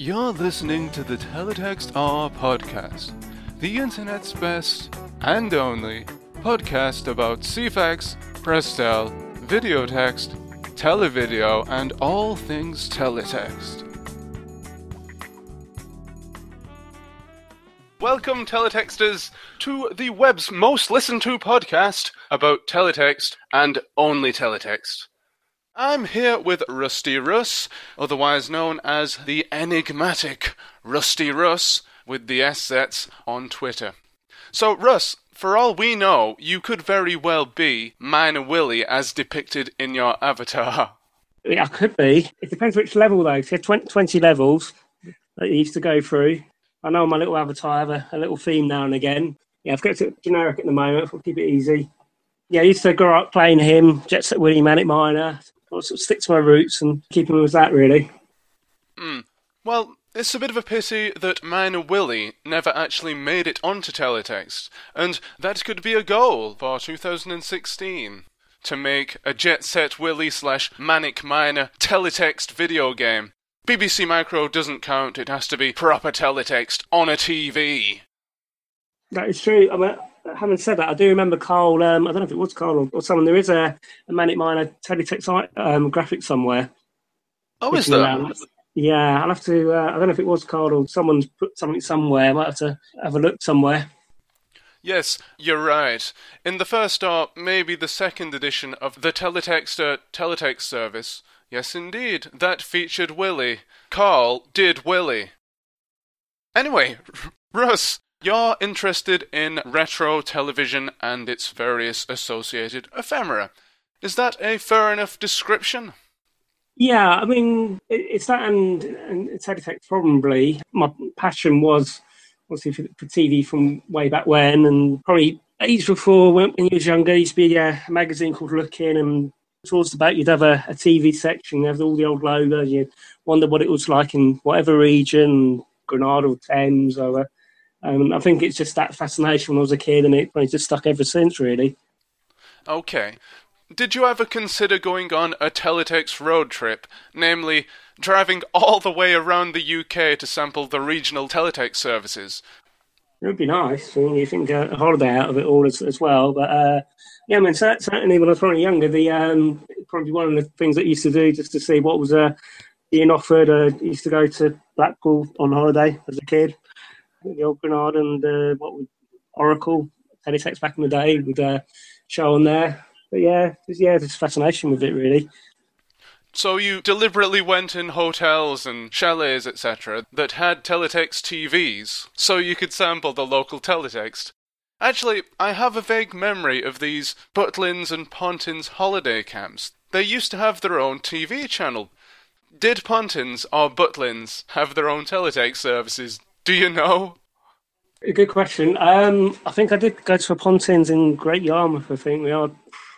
You're listening to the Teletext R podcast, the internet's best and only podcast about Ceefax, Prestel, video text, televideo, and all things teletext. Welcome, teletexters, to the web's most listened to podcast about teletext and only teletext. I'm here with Rusty Russ, otherwise known as the enigmatic Rusty Russ, with the S sets on Twitter. So, Russ, for all we know, you could very well be Miner Willy as depicted in your avatar. Yeah, I could be. It depends which level, though. So 20, 20 levels that you used to go through. I know my little avatar I have a, a little theme now and again. Yeah, I've got it generic at the moment. I'll keep it easy. Yeah, I used to grow up playing him, Jet Set Willy, Manic Miner, I'll sort of stick to my roots and keep him with that, really. Hmm. Well, it's a bit of a pity that Miner Willy never actually made it onto teletext, and that could be a goal for 2016 to make a Jet Set Willy slash Manic Miner teletext video game. BBC Micro doesn't count, it has to be proper teletext on a TV. That is true. I mean, having said that, I do remember Carl. Um, I don't know if it was Carl or, or someone. There is a, a Manic Miner teletext um, graphic somewhere. Oh, is there? Yeah, I'll have to. Uh, I don't know if it was Carl or someone's put something somewhere. I might have to have a look somewhere. Yes, you're right. In the first or maybe the second edition of the Teletext uh, Teletext service, yes indeed, that featured Willie. Carl did Willie. Anyway, Russ, you're interested in retro television and its various associated ephemera. Is that a fair enough description? Yeah, I mean, it's that and, and it's Teletext probably. My passion was obviously for, for, TV from way back when, and probably ages before when, when you was younger, used to be a magazine called Look-in, and towards the back you'd have a, a TV section, you have all the old logos, you wonder what it was like in whatever region, Granada or Thames, or uh, um, I think it's just that fascination when I was a kid, and it, it's just stuck ever since, really. Okay. Did you ever consider going on a teletext road trip, namely driving all the way around the UK to sample the regional teletext services? It would be nice. I mean, you think a holiday out of it all as, as well. But uh, yeah, I mean, certainly when I was probably younger, the um, probably one of the things that I used to do just to see what was uh, being offered. Uh, used to go to Blackpool on holiday as a kid the old Granada and uh, what would Oracle teletext back in the day would uh, show on there. But yeah, yeah, there's fascination with it really. So you deliberately went in hotels and chalets, etc., that had teletext TVs, so you could sample the local teletext. Actually, I have a vague memory of these Butlins and Pontins holiday camps. They used to have their own TV channel. Did Pontins or Butlins have their own teletext services? Do you know? A good question. Um, I think I did go to a Pontins in Great Yarmouth. I think we are.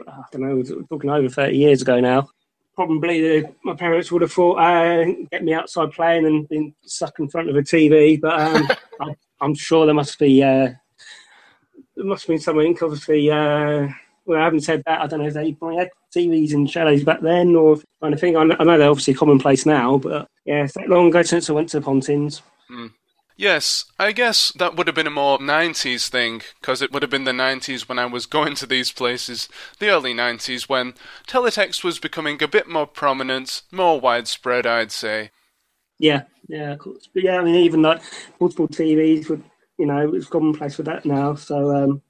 I don't know. We're talking over thirty years ago now. Probably the, my parents would have thought uh, get me outside playing and been stuck in front of a TV. But um, I, am sure there must be uh, there must have been something. Obviously, uh, well, I haven't said that. I don't know if they probably had TVs and chalets back then or kind of thing. I know, I know they're obviously commonplace now, but yeah, it's that long ago since I went to Pontins. Mm. Yes, I guess that would have been a more 90s thing, because it would have been the 90s when I was going to these places, the early 90s when teletext was becoming a bit more prominent, more widespread, I'd say. Yeah, yeah, of course. But yeah, I mean, even like multiple TVs would, you know, it's commonplace with that now. So um,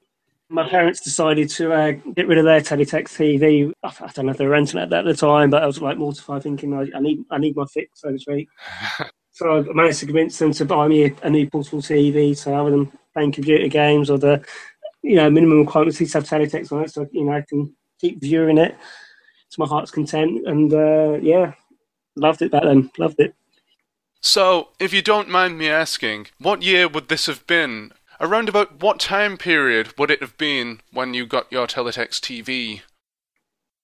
my parents decided to uh, get rid of their teletext TV. I don't know if they were renting it at the time, but I was like mortified, thinking I, I need, I need my fix, so to speak. So I managed to convince them to buy me a, a new portable TV, so rather than playing computer games or the you know minimum requirements to have teletext on it, so you know I can keep viewing it to my heart's content. And uh, yeah, loved it back then. Loved it. So, if you don't mind me asking, what year would this have been? Around about what time period would it have been when you got your teletext TV?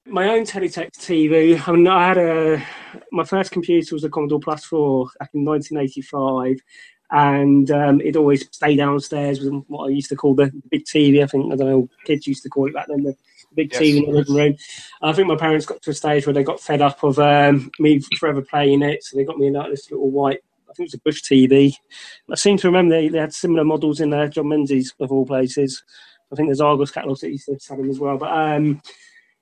My own teletext TV. I mean, I had a my first computer was a Commodore Plus four back in 1985, and um, it always stayed downstairs with what I used to call the big TV. I think I don't know kids used to call it back then the big yes. TV in the living room. I think my parents got to a stage where they got fed up of um, me forever playing it, so they got me like this little white. I think it was a Bush TV. I seem to remember they, they had similar models in there, John Menzies of all places. I think there's Argos catalogues that used to have them as well. But um,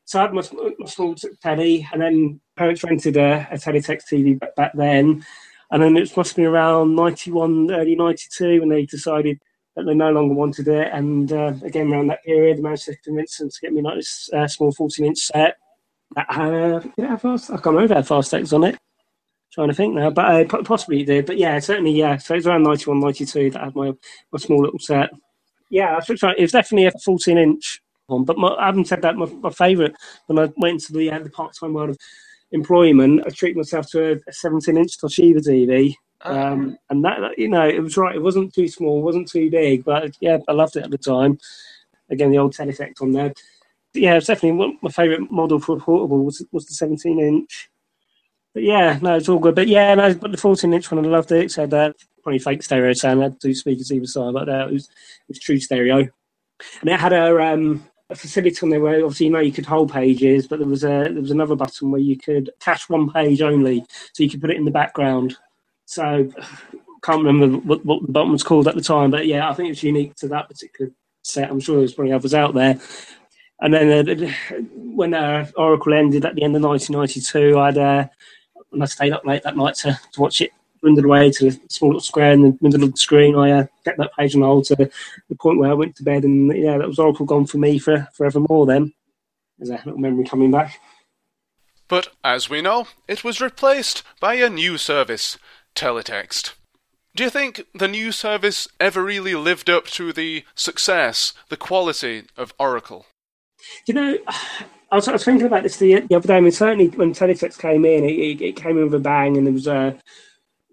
so I had my, my small telly, and then parents rented a, a teletext TV back, back then. And then it must have been around 91, early 92 when they decided that they no longer wanted it. And uh, again, around that period, managed to convince them to get me like this uh, small 14 inch set. Uh, did it have fast? I can't remember if it had Fastext on it. trying to think now, but uh, possibly it did. But yeah, certainly, yeah. So it was around 91, 92 that I had my, my small little set. Yeah. It was definitely a 14 inch one. But my, having said that, my, my favourite when I went into the, uh, the part time world of employment, I treated myself to a, a 17 inch Toshiba TV. Um, and that, you know, it was right. It wasn't too small, wasn't too big, but yeah, I loved it at the time. Again, the old Teletext on there. But yeah, it's definitely my favourite model for a portable was was the 17 inch. But yeah, no, it's all good. But yeah, no, but the 14 inch one, I loved it. Said that probably fake stereo sound. I had two speakers either side, but uh, it was it was true stereo. And it had a um, a facility on there where obviously you know you could hold pages, but there was a there was another button where you could cache one page only, so you could put it in the background. So can't remember what, what the button was called at the time, but yeah, I think it's unique to that particular set. I'm sure there's probably others out there. And then uh, when uh, Oracle ended at the end of 1992, I'd uh, I stayed up late that night to, to watch it dwindled away to a small little square in the middle of the screen. I uh, kept that page on hold to the point where I went to bed, and yeah, that was Oracle gone for me for forevermore. Then there's a little memory coming back. But as we know, it was replaced by a new service, Teletext. Do you think the new service ever really lived up to the success, the quality of Oracle? You know, I was, I was thinking about this the, the, other day. I mean, certainly when Teletext came in, it, it, came in with a bang, and there was a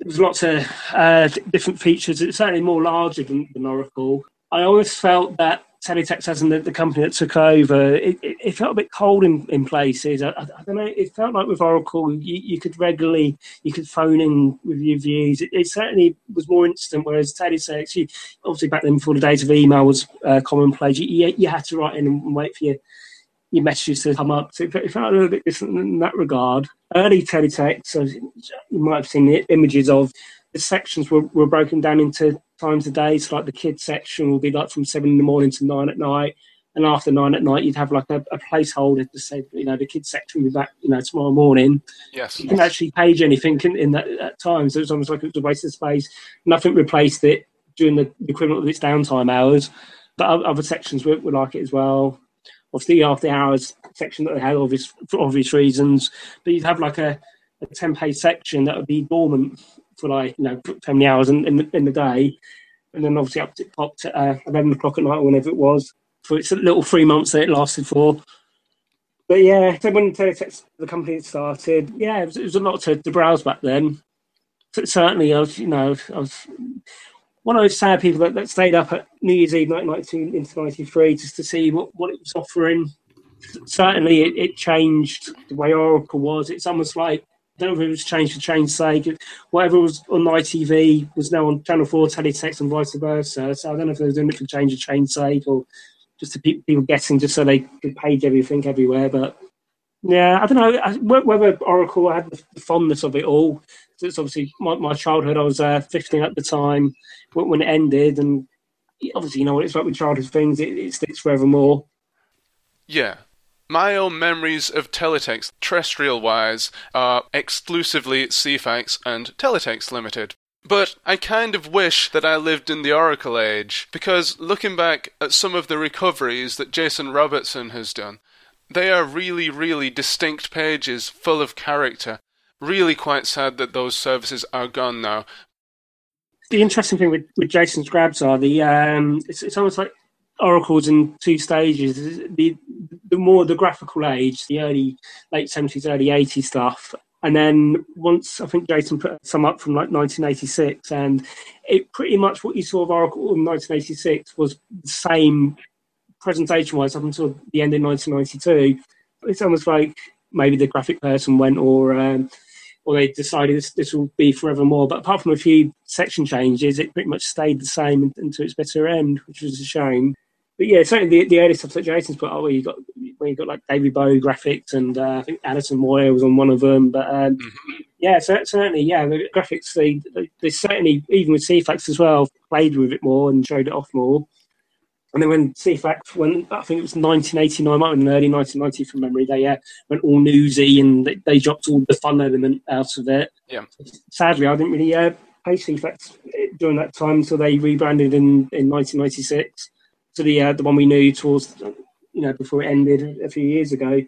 there was lots of uh, different features. It's certainly more larger than, than Oracle. I always felt that Teletext, as in the, the company that took over, it, it, it, felt a bit cold in, in places. I, I, I, don't know. It felt like with Oracle, you, you, could regularly, you could phone in with your views. It, it certainly was more instant. Whereas Teletext, you, obviously back then before the days of email was uh, commonplace, you, you, you, had to write in and wait for your your messages to come up. So it felt a little bit different in that regard. Early teletext, so you might have seen the images of the sections were, were broken down into times of day. So like the kids section will be like from seven in the morning to nine at night. And after nine at night, you'd have like a, a placeholder to say, you know, the kids section will be back, you know, tomorrow morning. Yes. You can actually page anything in, in that, at times. So was almost like it was a waste of space. Nothing replaced it during the equivalent of its downtime hours. But other sections were, were like it as well obviously after the hours section that they had obvious for obvious reasons, but you'd have like a, a ten page section that would be dormant for like you know how many hours in, in, the, in the day, and then obviously up to popped at uh, eleven o'clock at night or whenever it was for its little three months that it lasted for. But yeah, so when Teletext, the company started, yeah, it was, it was a lot to, to browse back then. Certainly, I was, you know, I was one of those sad people that, that stayed up at New Year's Eve 1992 into 93 just to see what, what it was offering. Certainly, it, it changed the way Oracle was. It's almost like, I don't know if it was changed for change's sake. Whatever was on ITV was now on Channel 4, Teletext, and vice versa. So I don't know if they were doing it for change of change's sake or just to people getting just so they could page everything everywhere. But yeah, I don't know whether Oracle had the fondness of it all it's obviously my, my childhood. I was uh, 15 at the time when it ended, and obviously, you know what it's like with childhood things. It, it sticks forevermore. Yeah. My own memories of teletext, terrestrial wise, are exclusively Ceefax and Teletext Limited. But I kind of wish that I lived in the Oracle age, because looking back at some of the recoveries that Jason Robertson has done, they are really, really distinct pages full of character really quite sad that those services are gone now. The interesting thing with, with Jason's grabs are the um, it's, it's almost like oracles in two stages. The the more the graphical age, the early late seventies, early eighties stuff, and then once I think Jason put some up from like 1986, and it pretty much what you saw of Oracle in 1986 was the same presentation wise up until the end of 1992. It's almost like maybe the graphic person went or um, or they decided this, this will be forevermore. But apart from a few section changes, it pretty much stayed the same until its bitter end, which was a shame. but yeah, certainly the, the early stuff that Jason's put out, where you got where you got like David Bowie graphics, and uh, I think Alison Moyet was on one of them. But um, mm-hmm. yeah, so, certainly, yeah, the graphics they, they, certainly even with Ceefax as well played with it more and showed it off more. And then when Ceefax, when I think it was 1989, might have been early 1990 from memory, they uh, went all newsy and they, they, dropped all the fun element out of it. Yeah. Sadly, I didn't really uh, play Ceefax during that time until they rebranded in, in 1996 to the uh, the one we knew towards you know before it ended a few years ago.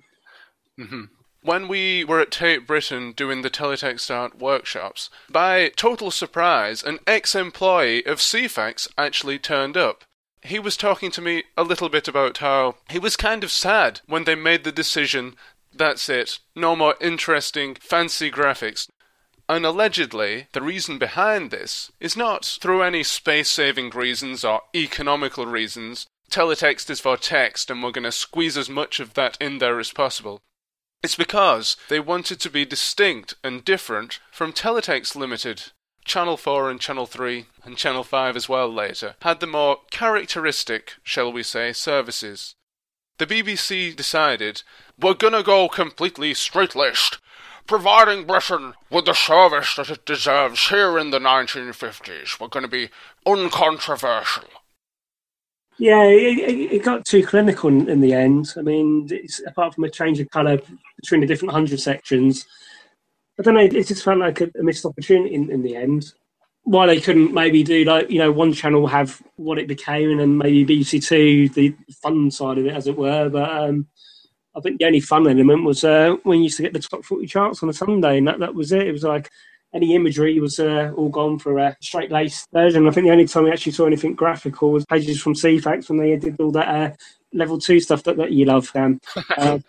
Mm-hmm. When we were at Tate Britain doing the teletext art workshops, by total surprise, an ex-employee of Ceefax actually turned up he was talking to me a little bit about how he was kind of sad when they made the decision that's it, no more interesting, fancy graphics. And allegedly, the reason behind this is not through any space saving reasons or economical reasons. Teletext is for text, and we're going to squeeze as much of that in there as possible. It's because they wanted to be distinct and different from Teletext Limited, Channel 4 and Channel 3, and Channel 5 as well later, had the more characteristic, shall we say, services. The BBC decided, we're gonna go completely straight-laced, providing Britain with the service that it deserves here in the 1950s. We're gonna be uncontroversial. Yeah, it, it, got too clinical in, in the end. I mean, apart from a change of colour between the different hundred sections, I don't know. It just felt like a, a missed opportunity in, in the end. Why they couldn't maybe do like you know one channel have what it became, and then maybe BBC Two the fun side of it, as it were. But um, I think the only fun element was uh, when you used to get the top forty charts on a Sunday, and that, that was it. It was like any imagery was uh, all gone for a straight laced version. I think the only time we actually saw anything graphical was pages from Ceefax when they did all that uh, level two stuff that, that you love. Um,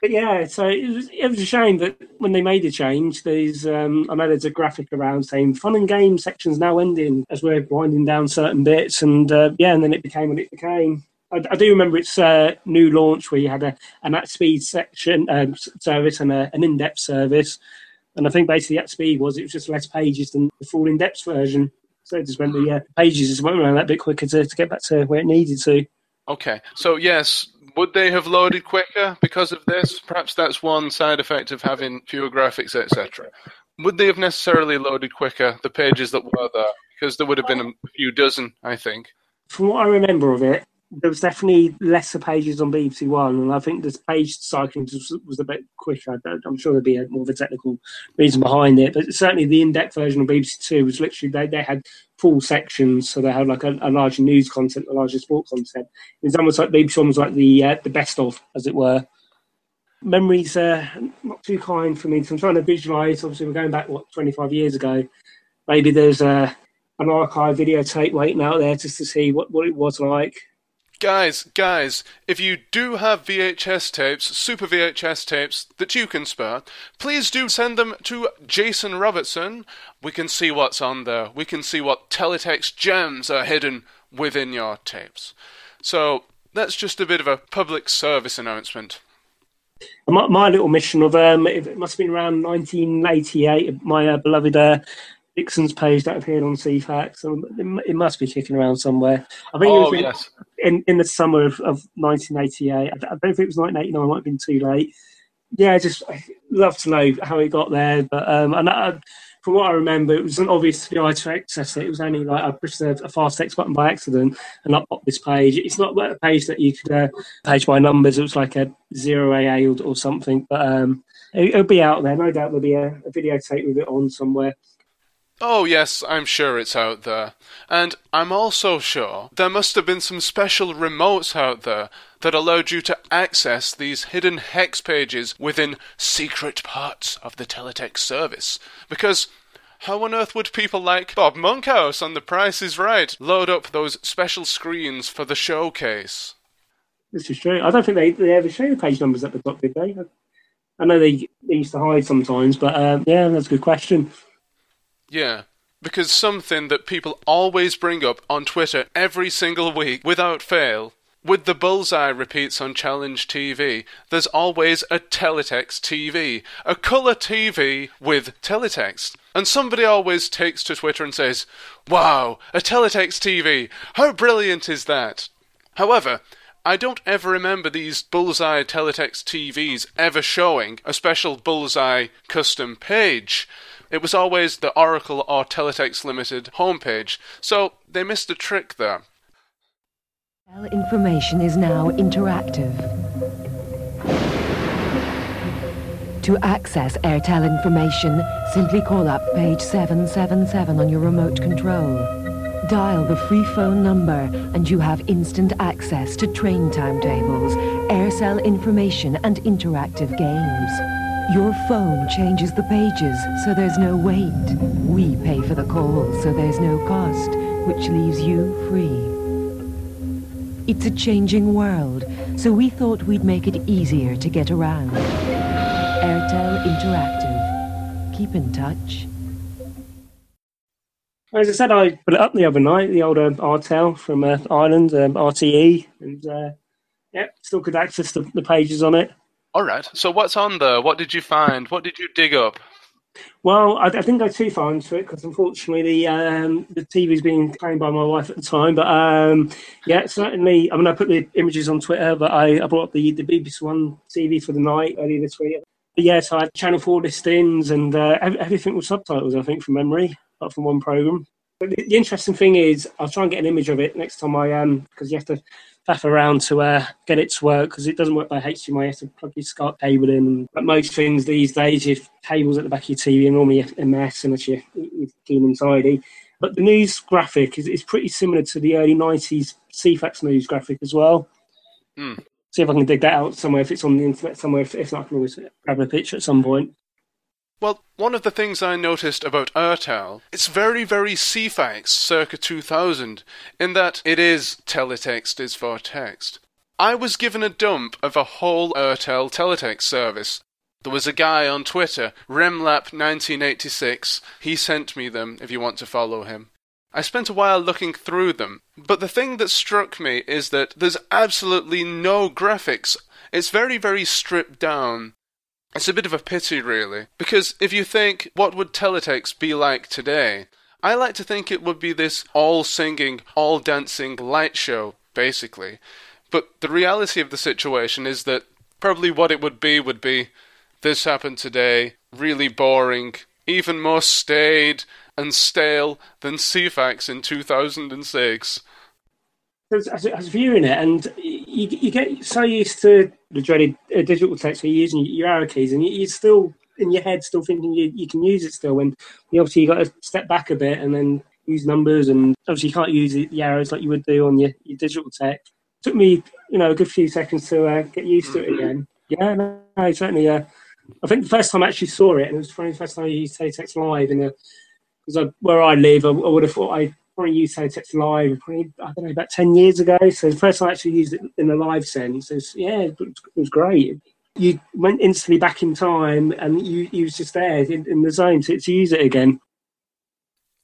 but yeah, so it was, it was a shame that when they made the change, there's um, I know there's a graphic around saying fun and game sections now ending as we're winding down certain bits, and uh, yeah, and then it became what it became. I, I do remember its uh, new launch where you had a an at speed section um, service and a, an in depth service, and I think basically at speed was it was just less pages than the full in depth version. So it just went the uh, pages just went around that bit quicker to, to get back to where it needed to. Okay, so yes, would they have loaded quicker because of this? Perhaps that's one side effect of having fewer graphics, etc. Would they have necessarily loaded quicker the pages that were there? Because there would have been a few dozen, I think. From what I remember of it, there was definitely lesser pages on BBC One, and I think the page cycling was, was a bit quicker. I'm sure there'd be a, more of a technical reason behind it, but certainly the in-depth version of BBC Two was literally they, they had full sections, so they had like a, a larger news content, a larger sport content. It was almost like BBC One was like the uh, the best of, as it were. Memories uh, not too kind for me, so I'm trying to visualise. Obviously, we're going back what 25 years ago. Maybe there's a an archive videotape waiting out there just to see what, what it was like Guys, guys, if you do have VHS tapes, super VHS tapes that you can spare, please do send them to Jason Robertson. We can see what's on there. We can see what teletext gems are hidden within your tapes. So that's just a bit of a public service announcement. My, my little mission of um, it must have been around 1988. My uh, beloved uh, Dixon's page that appeared on Ceefax. So it must be kicking around somewhere. I think oh, it was yes. in, in the summer of, of 1988. I don't think it was 1989. It might have been too late. Yeah, just I'd love to know how it got there. But um, and I, from what I remember, it wasn't obvious to the eye to access it. It was only like I pushed a, a Fastext button by accident and up popped this page. It's not a page that you could uh, page by numbers. It was like a zero AA or, or something. But um, it, will be out there. No doubt there'll be a, a videotape with it on somewhere. Oh, yes, I'm sure it's out there. And I'm also sure there must have been some special remotes out there that allowed you to access these hidden hex pages within secret parts of the teletext service. Because how on earth would people like Bob Monkhouse on The Price is Right load up those special screens for the showcase? This is true. I don't think they, they ever show the page numbers at the top, did they? I know they, they used to hide sometimes, but uh, yeah, that's a good question. Yeah. Because something that people always bring up on Twitter every single week without fail with the bullseye repeats on Challenge TV, there's always a teletext TV, a colour TV with teletext. And somebody always takes to Twitter and says, Wow, a teletext TV, how brilliant is that? However, I don't ever remember these Bullseye Teletext TVs ever showing a special Bullseye custom page. It was always the Oracle or Teletext Limited homepage, so they missed a trick there. Information is now interactive. To access Aertel information, simply call up page 777 on your remote control. Dial the free phone number and you have instant access to train timetables, aircell information and interactive games. Your phone changes the pages, so there's no wait. We pay for the call, so there's no cost, which leaves you free. It's a changing world, so we thought we'd make it easier to get around. Aertel Interactive. Keep in touch. As I said, I put it up the other night, the older Aertel from uh, Ireland, um, RTE, and uh, yeah, still could access the, the pages on it. All right. So what's on there? What did you find? What did you dig up? Well, I, I didn't go too far into it because unfortunately the um, the TV's being claimed by my wife at the time. But um, yeah, certainly. I mean, I put the images on Twitter, but I, I brought the, the BBC One TV for the night earlier this week. But yeah, so I had Channel Four listings and uh, everything with subtitles. I think from memory apart from one program. But the, the, interesting thing is, I'll try and get an image of it next time I am, um, because you have to faff around to uh, get it to work because it doesn't work by HDMI. You have to plug your SCART cable in. But most things these days, your cables at the back of your TV are normally a mess unless you're, you're and tidy. But the news graphic is, is pretty similar to the early 90s Ceefax news graphic as well. Mm. See if I can dig that out somewhere, if it's on the internet somewhere. If, if not, I can always grab a picture at some point. Well, one of the things I noticed about Aertel, it's very, very Ceefax circa 2000, in that it is teletext is for text. I was given a dump of a whole Aertel teletext service. There was a guy on Twitter, Remlap1986, he sent me them if you want to follow him. I spent a while looking through them, but the thing that struck me is that there's absolutely no graphics. It's very, very stripped down. It's a bit of a pity, really, because if you think, what would teletext be like today? I like to think it would be this all singing, all dancing light show, basically. But the reality of the situation is that probably what it would be would be this happened today, really boring, even more staid and stale than Ceefax in 2006 as, as viewing it, and you, you get so used to the dreaded uh, digital text where you're using your arrow keys, and you, are still in your head still thinking you, you can use it still. When you obviously you got to step back a bit and then use numbers, and obviously you can't use the arrows like you would do on your, your digital tech. Took me, you know, a good few seconds to uh, get used to it again. Yeah, no, no certainly. Uh, I think the first time I actually saw it, and it was funny the first time I used Teletext Live, in because where I live, I, I would have thought I probably used Teletext Live probably, I don't know, about 10 years ago. So the first time I actually used it in a live sense, it was, yeah, it was great. You went instantly back in time and you, you was just there in, in the zone to, to use it again.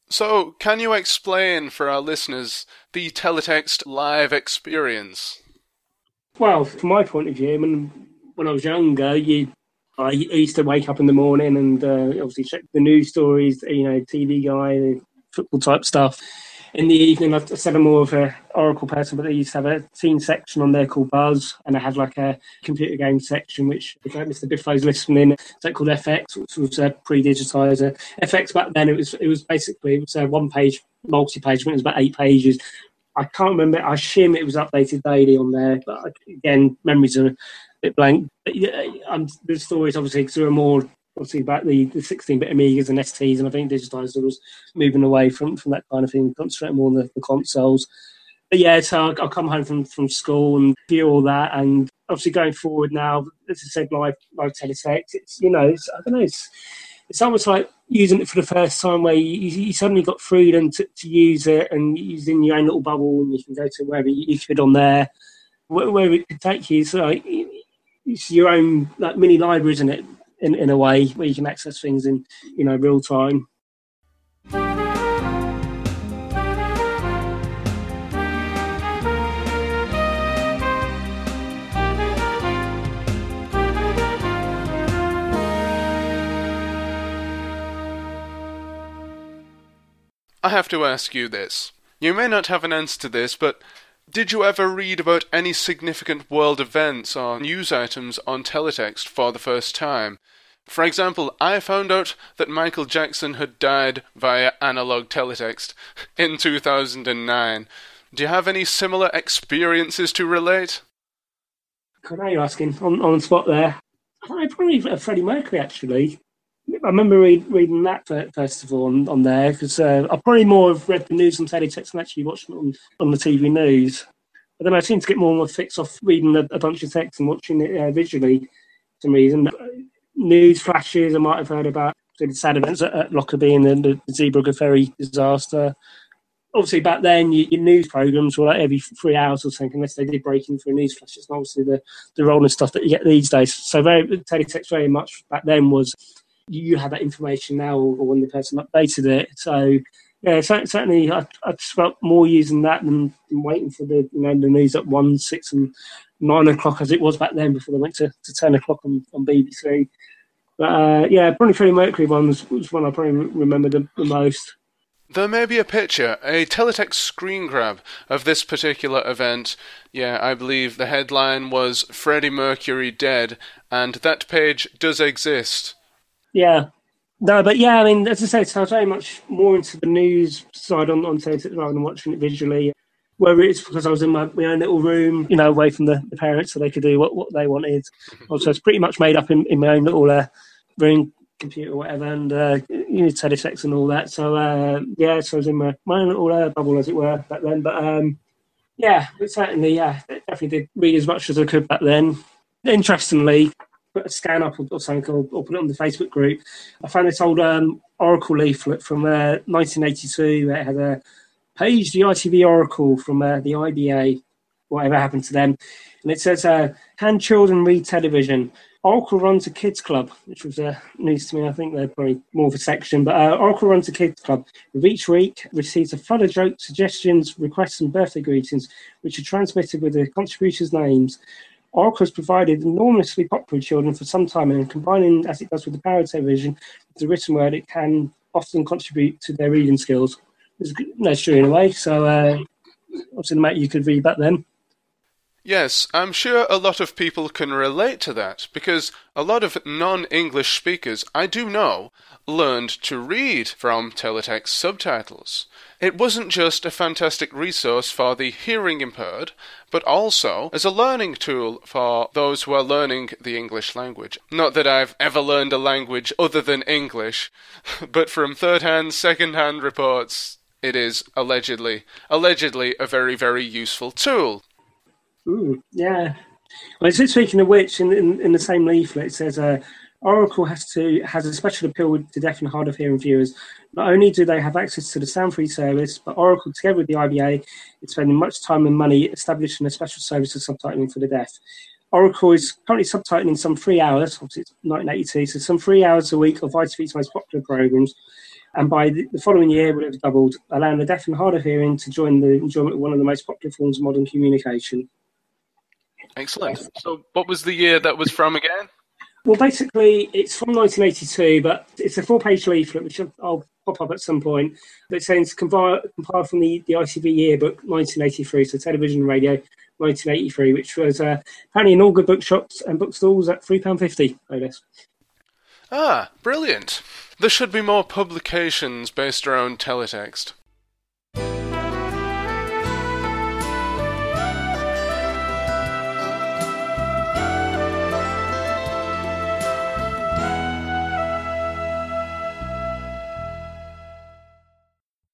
So, can you explain for our listeners the Teletext live experience? Well, from my point of view, when, when I was younger, you I used to wake up in the morning and uh, obviously check the news stories, you know, TV guy, football type stuff in the evening, I said I'm more of a Oracle person, but they used to have a teen section on there called Buzz, and I had like a computer game section, which if Mr. Biffo's listening, it's called FX, which was a pre-Digitiser. FX back then, it was it was basically it was a one-page multi-page, it was about eight pages. I can't remember. I assume it was updated daily on there, but again, memories are a bit blank. But yeah, um, the stories obviously because there were more obviously about the, the 16-bit Amigas and STs, and I think Digitiser was moving away from, from that kind of thing, concentrating more on the, the consoles. But yeah, so I'll, come home from, from school and do all that, and obviously going forward now, as I said, live live teletext. It's you know, it's, I don't know, it's it's almost like using it for the first time, where you, you suddenly got freedom to, to use it and using your own little bubble, and you can go to wherever you could on there, where, it could take you. So like, it's your own like mini library, isn't it? In, in a way where you can access things in you know real time. I have to ask you this. You may not have an answer to this, but Did you ever read about any significant world events or news items on teletext for the first time? For example, I found out that Michael Jackson had died via analog teletext in 2009. Do you have any similar experiences to relate? I know you're asking on, on the spot there. I probably uh, Freddie Mercury actually. I remember read, reading that first of all on, on there because uh, I probably more have read the news on teletext and actually watched on, on the TV news. But then I seem to get more and more fix off reading a, a bunch of text and watching it uh, visually for some reason. News flashes I might have heard about the sad events at, at Lockerbie and the, the ferry disaster. Obviously, back then, your, your news programs were like every three hours or something, unless they did break in for a news flash. It's obviously the, the rolling stuff that you get these days. So, very teletext very much back then was you have that information now, or, when the person updated it. So yeah, certainly I, I felt more using that than, than, waiting for the you know the news at one, six, and nine o'clock as it was back then before they went to, to ten o'clock on, on BBC. But uh, yeah, probably Freddie Mercury one was, was one I probably remember the, the most. There may be a picture, a teletext screen grab of this particular event. Yeah, I believe the headline was Freddie Mercury dead, and that page does exist. Yeah. No, but yeah, I mean, as I say, so I was very much more into the news side on, on Celtic rather than watching it visually. Whether it's because I was in my, my own little room, you know, away from the, the parents so they could do what, what they wanted. Also, it's pretty much made up in, in my own little uh, room, computer, or whatever, and uh, you know, telesex and all that. So, uh, yeah, so I was in my, my own little uh, bubble, as it were, back then. But um, yeah, but certainly, yeah, definitely did read as much as I could back then. Interestingly, put a scan up or, something or, or, put it on the Facebook group. I found this old um, Oracle leaflet from uh, 1982. It had a page, the ITV Oracle from uh, the IBA, whatever happened to them. And it says, uh, Can children read television? Oracle runs a kids club, which was uh, news to me. I think they're probably more of a section, but uh, Oracle runs a kids club. Each week, receives a flood of jokes, suggestions, requests, and birthday greetings, which are transmitted with the contributors' names. Oracle has provided enormously popular children for some time, and combining as it does with the power of television with the written word, it can often contribute to their reading skills. It's true in a way. So, uh, obviously, matter you could read back then. Yes, I'm sure a lot of people can relate to that because a lot of non English speakers I do know learned to read from teletext subtitles. It wasn't just a fantastic resource for the hearing impaired, but also as a learning tool for those who are learning the English language. Not that I've ever learned a language other than English, but from third hand, second hand reports, it is allegedly, allegedly a very, very useful tool. Ooh, yeah. Well, speaking of which, in, in, in the same leaflet, it says uh, Oracle has to has a special appeal to deaf and hard of hearing viewers. Not only do they have access to the sound free service, but Oracle, together with the IBA, is spending much time and money establishing a special service of subtitling for the deaf. Oracle is currently subtitling some three hours, obviously it's 1982, so some three hours a week of ITV's most popular programs. And by the, the following year, it would have doubled, allowing the deaf and hard of hearing to join the enjoyment of one of the most popular forms of modern communication. Excellent. So, what was the year that was from again? Well, basically, it's from 1982, but it's a four-page leaflet, which I'll pop up at some point. That says compiled from the, the ITV yearbook 1983, so television and radio 1983, which was uh, apparently in all good bookshops and bookstalls at £3.50, I guess. Ah, brilliant. There should be more publications based around teletext.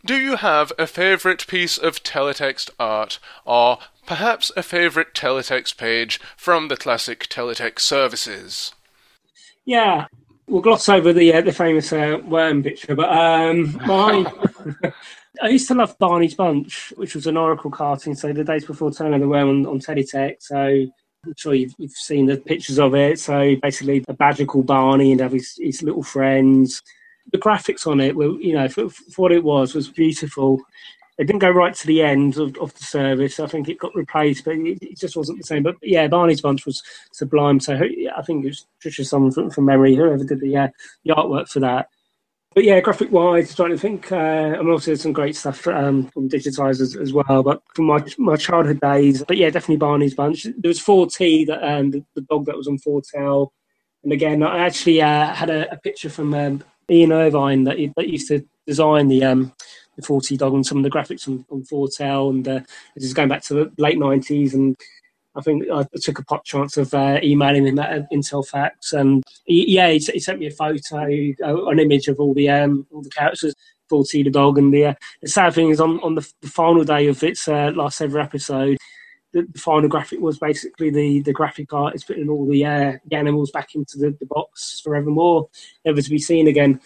Do you have a favourite piece of teletext art, or perhaps a favourite teletext page from the classic teletext services? Yeah, we'll gloss over the uh, the famous uh, worm picture, but um, mine. I used to love Barney's Bunch, which was an Oracle cartoon. So the days before Turner the Worm on, on Teletext. So I'm sure you've, you've seen the pictures of it. So basically, a badger called Barney and have his, his little friends the graphics on it were, you know, for, for, what it was, was beautiful. It didn't go right to the end of, of the service. I think it got replaced, but it, it, just wasn't the same. But yeah, Barney's Bunch was sublime. So I think it was someone from, from memory, whoever did the, uh, the artwork for that. but yeah, graphic wise, trying to think. Uh, I'm also some great stuff um, from Digitisers as well. But from my my childhood days, but yeah, definitely Barney's Bunch. There was 4-Tel that um, the, the dog that was on 4-Tel, and again, I actually uh, had a, a, picture from um, Ian Irvine that, that used to design the um, the 4-Tel dog and some of the graphics on, on 4-Tel, and uh, this is going back to the late 90s and I think I took a pot chance of uh, emailing him at Intelfax, and he, yeah, he, he, sent me a photo, uh, an image of all the um, all the characters, full the dog, and the, uh, the sad thing is on on the, the final day of its uh, last ever episode, the, the, final graphic was basically the the graphic artist putting all the, uh, the animals back into the, the box forevermore, never to be seen again.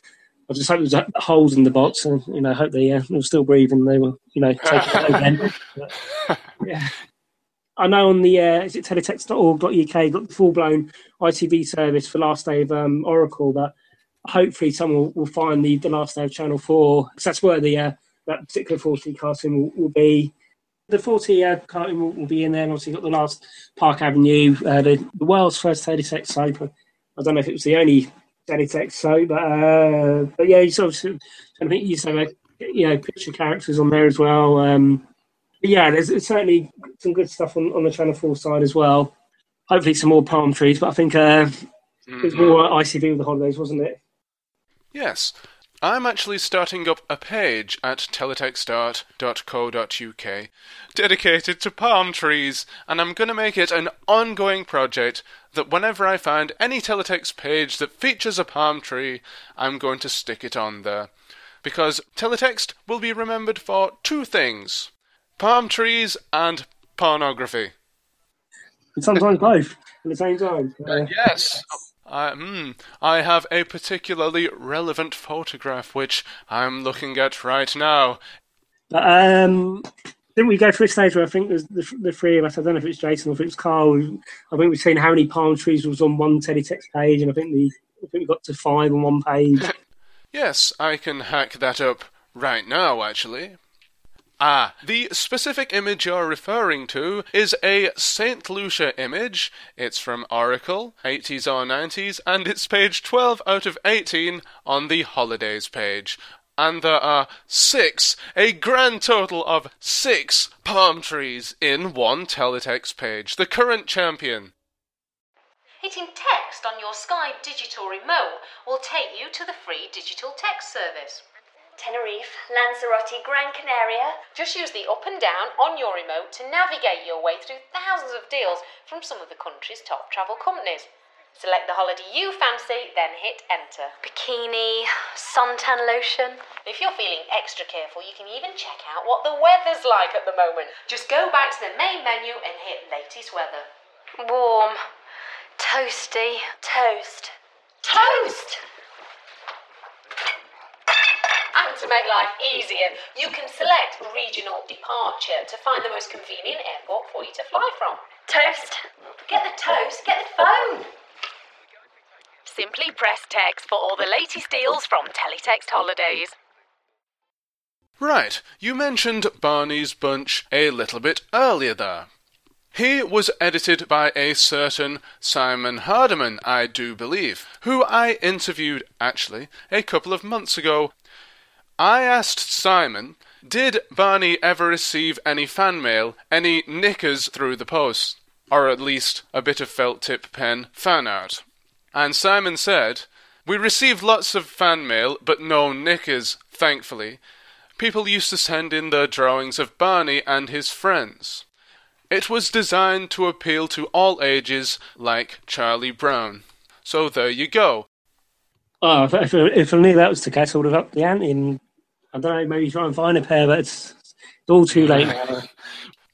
I just hope there's holes in the box, and you know, hope they uh, were still breathing. They were, you know, taking it again. But, yeah, I know on the uh, is it teletext.org.uk got the full blown ITV service for last day of um, Oracle but hopefully someone will, will, find the, the last day of Channel Four because that's where the uh, that particular 40 cartoon will, will be. The 40 uh, cartoon will, will, be in there, and obviously got the last Park Avenue, uh, the, the world's first teletext soap. I don't know if it was the only teletext soap, but uh, but yeah, you sort of I think you said you know picture characters on there as well. Um, yeah, there's, there's, certainly some good stuff on, on the Channel 4 side as well. Hopefully, some more palm trees, but I think uh, mm-hmm. it was more ITV with the holidays, wasn't it? Yes. I'm actually starting up a page at teletextart.co.uk dedicated to palm trees, and I'm going to make it an ongoing project that whenever I find any teletext page that features a palm tree, I'm going to stick it on there. Because teletext will be remembered for two things palm trees and pornography. And sometimes both at the same time. Uh, yes. I, mm, I have a particularly relevant photograph which I'm looking at right now. Um, didn't we go through a stage where I think there's the, the three of us, I don't know if it's Jason or if it's Carl, I think we've seen how many palm trees was on one teletext page, and I think, the, I think we got to five on one page. yes, I can hack that up right now, actually. Ah, the specific image you're referring to is a St. Lucia image. It's from Oracle, 80s or 90s, and it's page 12 out of 18 on the holidays page. And there are six, a grand total of six palm trees in one teletext page. The current champion. Hitting text on your Sky Digital remote will take you to the free digital text service. Tenerife, Lanzarote, Gran Canaria. Just use the up and down on your remote to navigate your way through thousands of deals from some of the country's top travel companies. Select the holiday you fancy, then hit enter. Bikini, suntan lotion. If you're feeling extra careful, you can even check out what the weather's like at the moment. Just go back to the main menu and hit latest weather. Warm, toasty, toast, toast! To make life easier, you can select regional departure to find the most convenient airport for you to fly from. Toast. Get the toast, get the phone. Simply press text for all the latest deals from Teletext Holidays. Right, you mentioned Barney's Bunch a little bit earlier there. He was edited by a certain Simon Hardiman, I do believe, who I interviewed actually a couple of months ago I asked Simon, did Barney ever receive any fan mail, any knickers through the post, or at least a bit of felt tip pen fan art? And Simon said, We received lots of fan mail, but no knickers, thankfully. People used to send in their drawings of Barney and his friends. It was designed to appeal to all ages, like Charlie Brown. So there you go. Oh, if, if, knew that was the case, I would have upped the ante and I don't know, maybe try and find a pair, but it's, it's all too late now.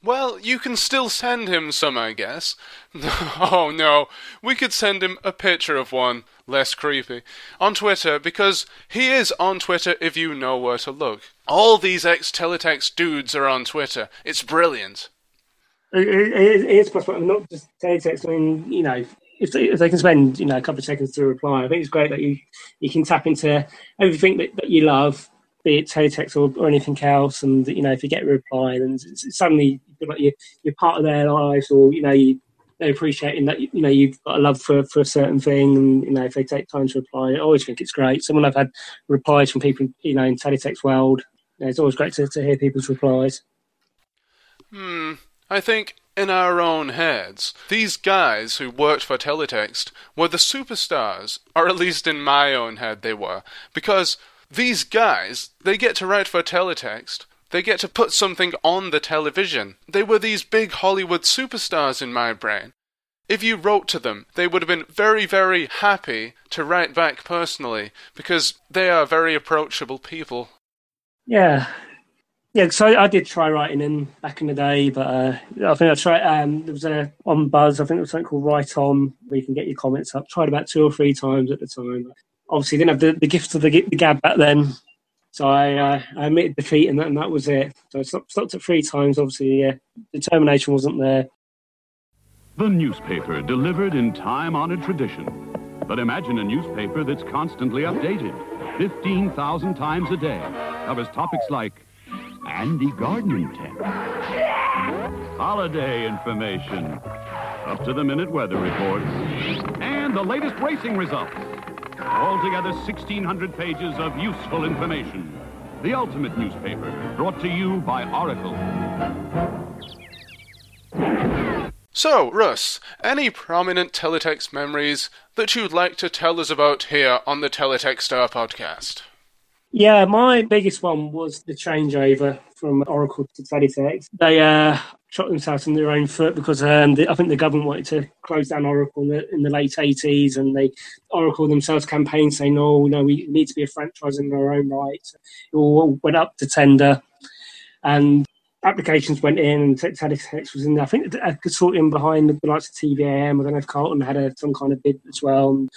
Well, you can still send him some, I guess. oh no, we could send him a picture of one, less creepy, on Twitter, because he is on Twitter if you know where to look. All these ex teletext dudes are on Twitter. It's brilliant. It, it, it is possible, not just teletext. I mean, you know, if they, if they can spend you know a couple of seconds to reply, I think it's great that you you can tap into everything that, that you love be it teletext or, or anything else. And you know, if you get a reply, then suddenly you like you're, you're part of their lives, or you know, you, they're appreciating that you know you've got a love for, for a certain thing, and you know if they take time to reply, I always think it's great. Someone I've had replies from people you know in teletext world, you know, it's always great to, to hear people's replies. Hmm. I think in our own heads, these guys who worked for Teletext were the superstars, or at least in my own head they were, because these guys, they get to write for Teletext, they get to put something on the television. They were these big Hollywood superstars in my brain. If you wrote to them, they would have been very, very happy to write back personally because they are very approachable people. Yeah, yeah. So I, I did try writing in back in the day, but uh, I think I tried. Um, there was a on Buzz. I think there was something called Write On where you can get your comments up. Tried about two or three times at the time. Obviously, didn't have the, the gift of the, the gab back then. So I, uh, I admitted defeat, and that, and that was it. So I stopped, stopped it three times. Obviously, uh, determination wasn't there. The newspaper delivered in time-honored tradition. But imagine a newspaper that's constantly updated, 15,000 times a day, covers topics like Andy gardening tip, holiday information, up-to-the-minute weather reports, and the latest racing results. Altogether 1,600 pages of useful information. The ultimate newspaper, brought to you by Oracle. So, Russ, any prominent Teletext memories that you'd like to tell us about here on the Teletext Star podcast? Yeah, my biggest one was the changeover from Oracle to Teletext. They uh, shot themselves in their own foot because um, the, I think the government wanted to close down Oracle in the, in the late 80s, and they Oracle themselves campaigned saying, "No, no, we need to be a franchise in our own right." It all went up to tender, and applications went in, and Teletext was in there. I think a consortium behind the likes of TV-am. I don't know if Carlton had a, some kind of bid as well. And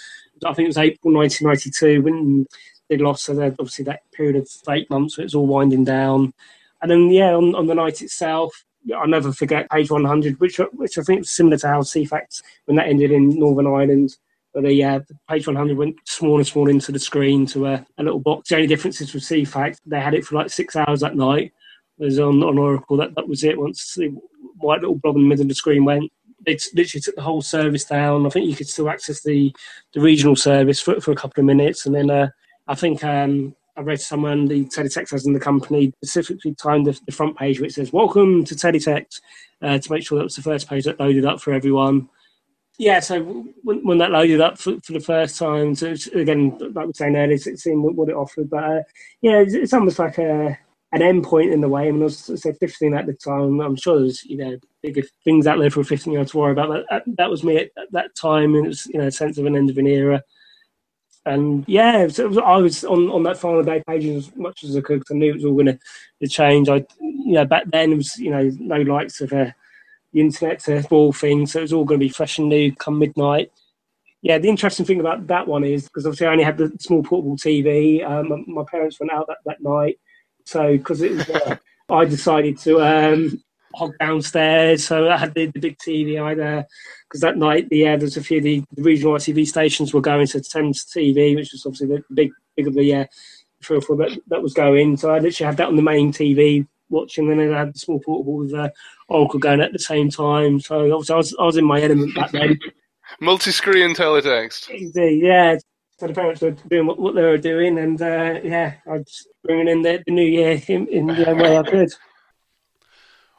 I think it was April 1992 when they lost. So obviously that period of eight months, where it was all winding down. And then yeah, on, on the night itself, I'll never forget page 100, which which I think was similar to how Ceefax when that ended in Northern Ireland. But the, uh, page 100 went small and small into the screen to a, a little box. The only difference is with Ceefax, they had it for like six hours that night. Whereas on, on Oracle, that, that was it. Once the white little blob in the middle of the screen went, it literally took the whole service down. I think you could still access the, the regional service for, for a couple of minutes. And then uh, I think um, I read somewhere the Teletext has in the company specifically timed the, front page which says "Welcome to Teletext" uh, to make sure that was the first page that loaded up for everyone. Yeah, so when, when that loaded up for, for the first time, so again, like we were saying earlier, it seemed what it offered, but uh, yeah, it's, it's, almost like a an endpoint in the way. I mean, I was say 15 at the time. I'm sure there's you know bigger things out there for a 15 year old to worry about. But that, that was me at, at, that time, and it was you know a sense of an end of an era. And yeah, it was, it was, I was on, on that final day page as much as I could because I knew it was all going to change. I, you know, back then it was, you know, no likes of uh, the internet to all things, so it was all going to be fresh and new come midnight. Yeah, the interesting thing about that one is because obviously I only had the small portable TV. Um, my parents went out that, that night, so because it was, uh, I decided to um, hog downstairs. So I had the, the big TV either because that night, yeah, there's a few of the, the regional ITV stations were going to Thames TV, which was obviously the big, big of the uh, three or four that, that was going. So I literally had that on the main TV watching, and then I had the small portable with uh, Oracle going at the same time. So obviously I was, I was in my element back then. Multi-screen teletext. Indeed, yeah. So the parents were doing what, what they were doing, and uh, yeah, I was bringing in the, the new year in, in the way I could.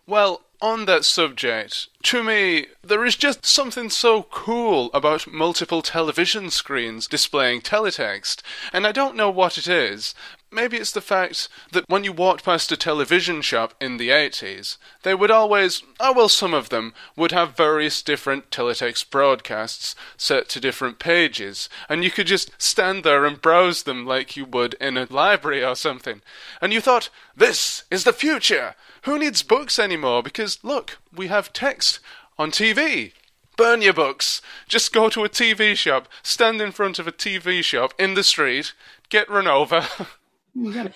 Well, on that subject, to me, there is just something so cool about multiple television screens displaying teletext, and I don't know what it is. Maybe it's the fact that when you walked past a television shop in the 80s, they would always, oh well, some of them would have various different teletext broadcasts set to different pages, and you could just stand there and browse them like you would in a library or something. And you thought, this is the future! Who needs books anymore? Because look, we have text on TV. Burn your books. Just go to a TV shop, stand in front of a TV shop in the street, get run over. Watch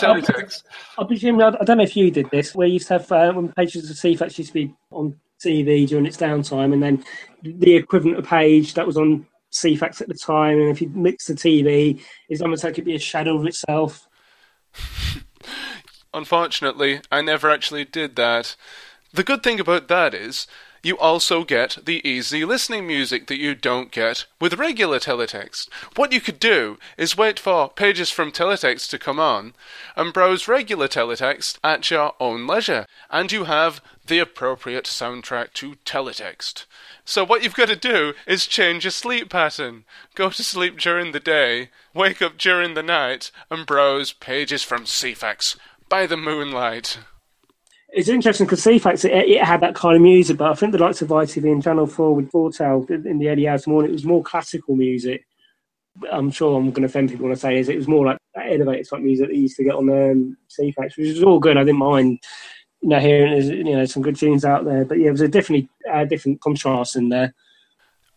the teletext. I, I, presume, I don't know if you did this, where you used to have, uh, when pages of Ceefax used to be on TV during its downtime, and then the equivalent of page that was on Ceefax at the time, and if you mix the TV, it's almost like it'd be a shadow of itself. Unfortunately, I never actually did that. The good thing about that is, you also get the easy listening music that you don't get with regular teletext. What you could do is wait for pages from teletext to come on and browse regular teletext at your own leisure, and you have the appropriate soundtrack to teletext. So what you've got to do is change your sleep pattern. Go to sleep during the day, wake up during the night, and browse pages from Ceefax by the moonlight. It's interesting because Ceefax, it, it had that kind of music, but I think the likes of ITV and Channel 4 with 4-Tel in the early hours of the morning, it was more classical music. I'm sure I'm going to offend people when I say this. It was more like that elevator type music that you used to get on um, Ceefax, which was all good. I didn't mind, you know, hearing you know some good tunes out there. But yeah, it was a definitely uh, different contrast in there.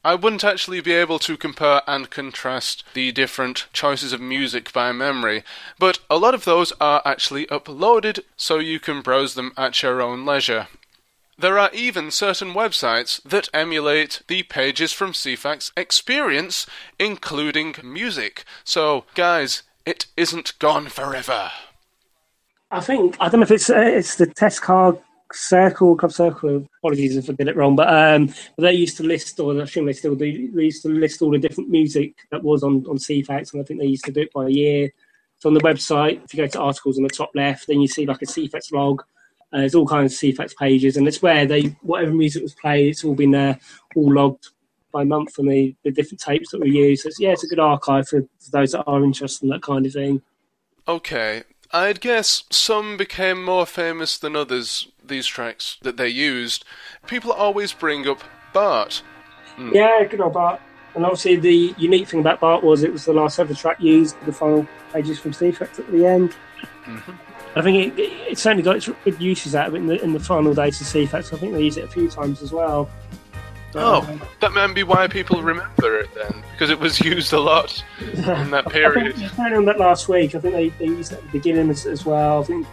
I wouldn't actually be able to compare and contrast the different choices of music by memory, but a lot of those are actually uploaded so you can browse them at your own leisure. There are even certain websites that emulate the pages from Ceefax experience, including music. So, guys, it isn't gone forever. I think I don't know if it's uh, it's the test card circle club circle. Apologies if I did it wrong, but um, they used to list, or I assume they still do. They used to list all the different music that was on on Ceefax, and I think they used to do it by year. So on the website, if you go to articles on the top left, then you see like a Ceefax log. Uh, there's all kinds of Ceefax pages, and it's where they whatever music was played, it's all been there, all logged by month from the, the different tapes that were used. So it's, yeah, it's a good archive for those that are interested in that kind of thing. Okay, I'd guess some became more famous than others, these tracks that they used. People always bring up Bart. Mm. Yeah, good old Bart. And obviously, the unique thing about Bart was it was the last ever track used, the final pages from Ceefax at the end. Mm-hmm. I think it, it, certainly got its good uses out of it in the, in the final days of Ceefax. I think they used it a few times as well. Oh, that might be why people remember it then, because it was used a lot in that period. I think on that last week, I think they, they used it at the beginning as, as well. I think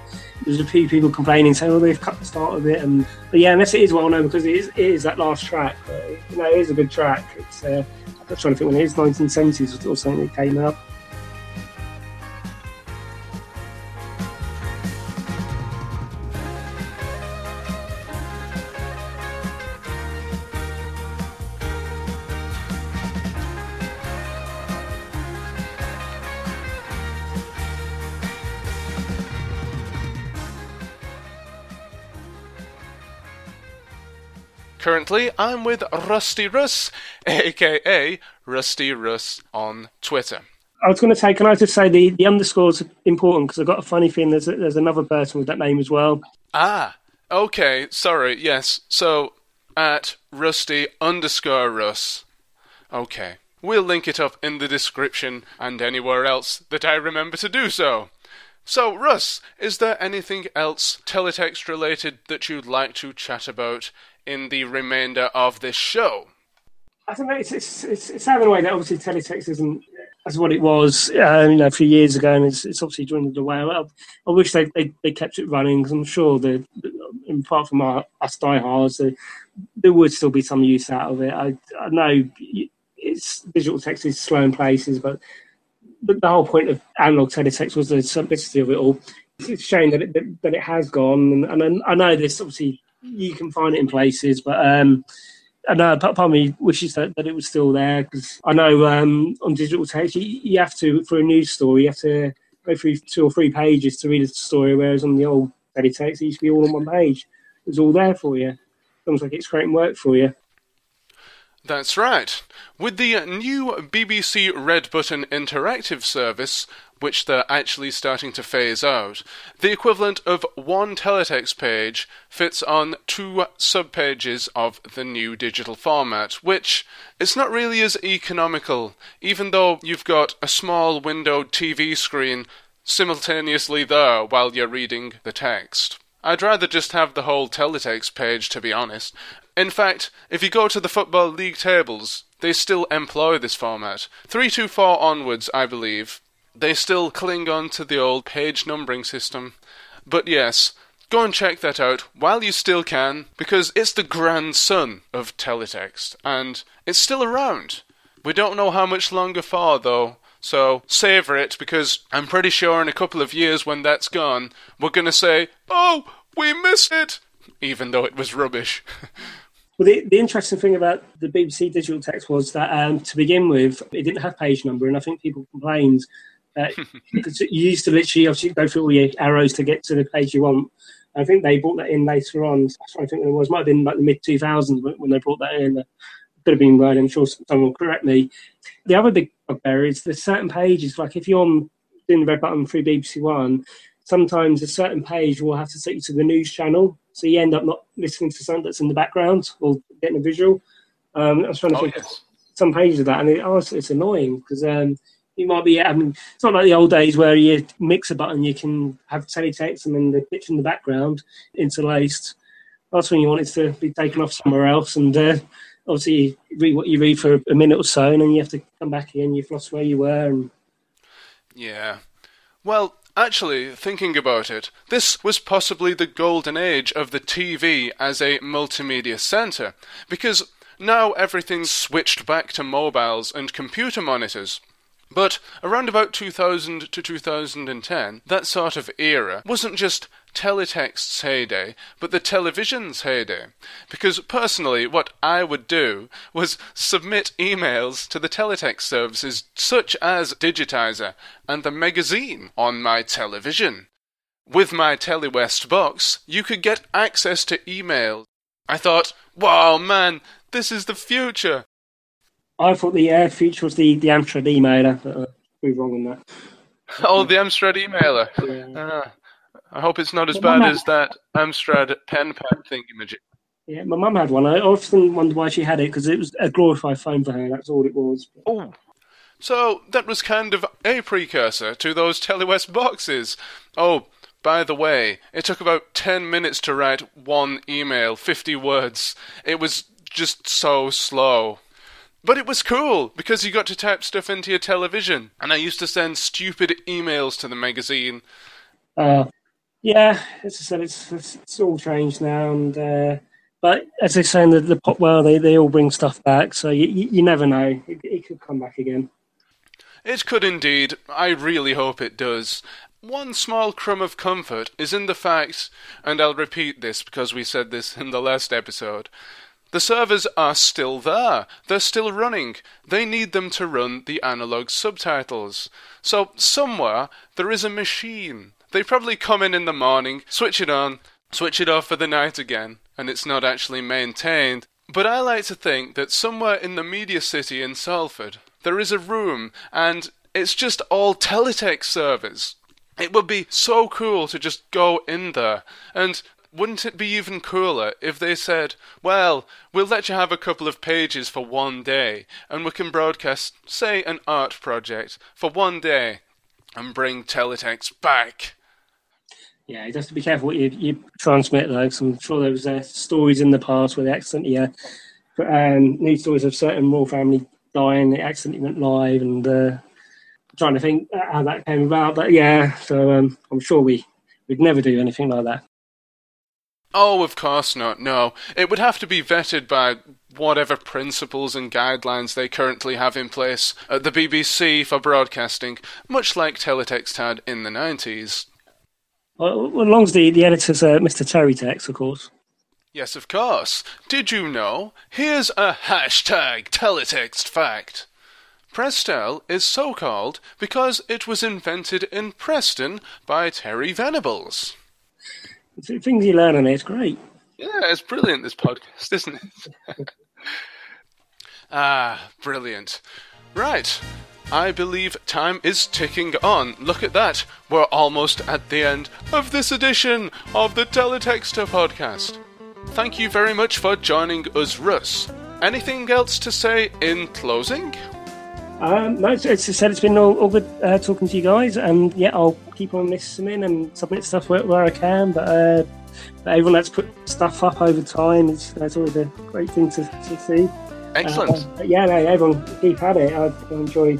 there's a few people complaining, saying, "Oh, they've cut the start of it," and but yeah, unless it is well known because it is, it is that last track. But, you know, it is a good track. It's uh, I'm trying to think when it is 1970s or something that came out. Currently, I'm with Russty Russ, aka Russty Russ on Twitter. I was going to say, can I just say the, the underscore's important because I've got a funny feeling there's, a, there's another person with that name as well. Ah, okay, sorry, yes. So, at Russty underscore Russ. Okay. We'll link it up in the description and anywhere else that I remember to do so. So, Russ, is there anything else teletext related that you'd like to chat about in the remainder of this show? I think it's it's it's, it's having a way that obviously teletext isn't as what it was um, you know a few years ago, and it's, it's obviously dwindled away. I, I wish they, they, they kept it running because I'm sure that apart from our, us diehards, there, there would still be some use out of it. I, I know it's digital text is slow in places, but the, the whole point of analog teletext was the simplicity of it all. It's a shame that it, that, it has gone, and, and I know this obviously you can find it in places, but um, I know part of me wishes that, that it was still there because I know um, on digital text you, you, have to for a news story you have to go through two or three pages to read a story, whereas on the old text it used to be all on one page. It was all there for you. Sounds like it's creating work for you. That's right. With the new BBC Red Button interactive service, which they're actually starting to phase out, the equivalent of one teletext page fits on two subpages of the new digital format, which is not really as economical, even though you've got a small windowed TV screen simultaneously there while you're reading the text. I'd rather just have the whole teletext page, to be honest, in fact, if you go to the Football League tables, they still employ this format. 324 onwards, I believe. They still cling on to the old page numbering system. But yes, go and check that out while you still can, because it's the grandson of teletext, and it's still around. We don't know how much longer for, though, so savour it, because I'm pretty sure in a couple of years when that's gone, we're going to say, Oh, we missed it! Even though it was rubbish. Well, the, the interesting thing about the BBC digital text was that um, to begin with, it didn't have page number, and I think people complained that because you used to literally obviously go through all your arrows to get to the page you want. I think they brought that in later on. I think it was might have been like the mid 2000s when they brought that in. Could have been right. I'm sure someone will correct me. The other big bugbear is there's certain pages. Like if you're on doing the red button through BBC One, sometimes a certain page will have to take you to the news channel so you end up not listening to something that's in the background or getting a visual. Um, I was trying to Oh, think yes. some pages of that, and it, honestly, it's annoying because um, you might be. I mean, it's not like the old days where you mix a button, you can have teletext and then the pitch in the background interlaced. That's when you want it to be taken off somewhere else, and uh, obviously you read what you read for a minute or so, and then you have to come back again. You've lost where you were, and Yeah. Well, actually, thinking about it, this was possibly the golden age of the TV as a multimedia centre, because now everything's switched back to mobiles and computer monitors. But around about 2000 to 2010, that sort of era wasn't just teletext's heyday, but the television's heyday. Because personally, what I would do was submit emails to the teletext services such as Digitiser and the magazine on my television. With my TeleWest box, you could get access to emails. I thought, wow, man, this is the future. I thought the uh, future was the the Amstrad emailer, but uh, we were wrong on that. Oh, the Amstrad emailer. Yeah. Ah, I hope it's not as bad Mum, as that Amstrad pen pad thingamajig. Yeah, my mum had one. I often wondered why she had it because it was a glorified phone for her. That's all it was. Oh. So that was kind of a precursor to those TeleWest boxes. Oh, by the way, it took about 10 minutes to write one email, 50 words. It was just so slow. But it was cool because you got to type stuff into your television, and I used to send stupid emails to the magazine. Uh, yeah, as I said, it's, it's, it's all changed now. And uh, but as they say in the, the pop world, they, they all bring stuff back, so you, you, you never know. It, it could come back again. It could indeed. I really hope it does. One small crumb of comfort is in the fact, and I'll repeat this because we said this in the last episode, the servers are still there. They're still running. They need them to run the analog subtitles. So somewhere there is a machine. They probably come in in the morning, switch it on, switch it off for the night again, and it's not actually maintained. But I like to think that somewhere in the media city in Salford there is a room and it's just all teletext servers. It would be so cool to just go in there and wouldn't it be even cooler if they said, well, we'll let you have a couple of pages for one day and we can broadcast, say, an art project for one day and bring teletext back? Yeah, you have to be careful what you, you transmit, though, 'cause I'm sure there was uh, stories in the past where they accidentally uh, um, news stories of certain royal family dying, they accidentally went live, and uh, trying to think how that came about. But yeah, so um, I'm sure we we'd never do anything like that. Oh, of course not, no. It would have to be vetted by whatever principles and guidelines they currently have in place at the BBC for broadcasting, much like Teletext had in the 90s. Well, as long as the, the editor's uh, Mr. Terry Tex, of course. Yes, of course. Did you know? Here's a hashtag teletext fact. Prestel is so called because it was invented in Preston by Terry Venables. Things you learn on it, it's great. Yeah, it's brilliant, this podcast, isn't it? ah, brilliant. Right. I believe time is ticking on. Look at that. We're almost at the end of this edition of the Teletexter podcast. Thank you very much for joining us, Russ. Anything else to say in closing? Um, no, it's, it's I said it's been all, all good uh, talking to you guys, and yeah, I'll keep on listening and submit stuff where, where I can. But, uh, but everyone that's put stuff up over time, it's, always a great thing to, to see. Excellent. Uh, yeah, no, everyone keep at it. I, I enjoy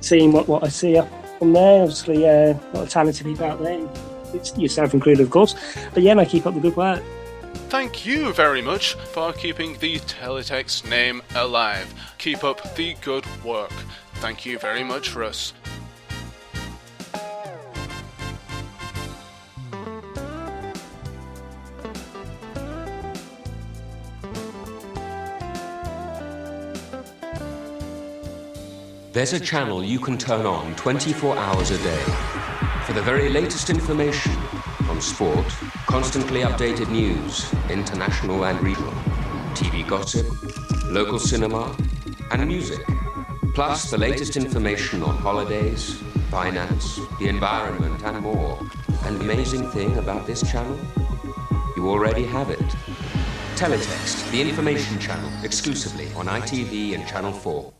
seeing what, what I see up on there. Obviously, uh, a lot of talented people out there, it's yourself included, of course. But yeah, no, keep up the good work. Thank you very much for keeping the Teletext name alive. Keep up the good work. Thank you very much, Russ. There's a channel you can turn on 24 hours a day for the very latest information on sport, constantly updated news, international and regional, TV gossip, local cinema, and music. Plus the latest information on holidays, finance, the environment, and more. And the amazing thing about this channel? You already have it. Teletext, the information channel, exclusively on ITV and Channel 4.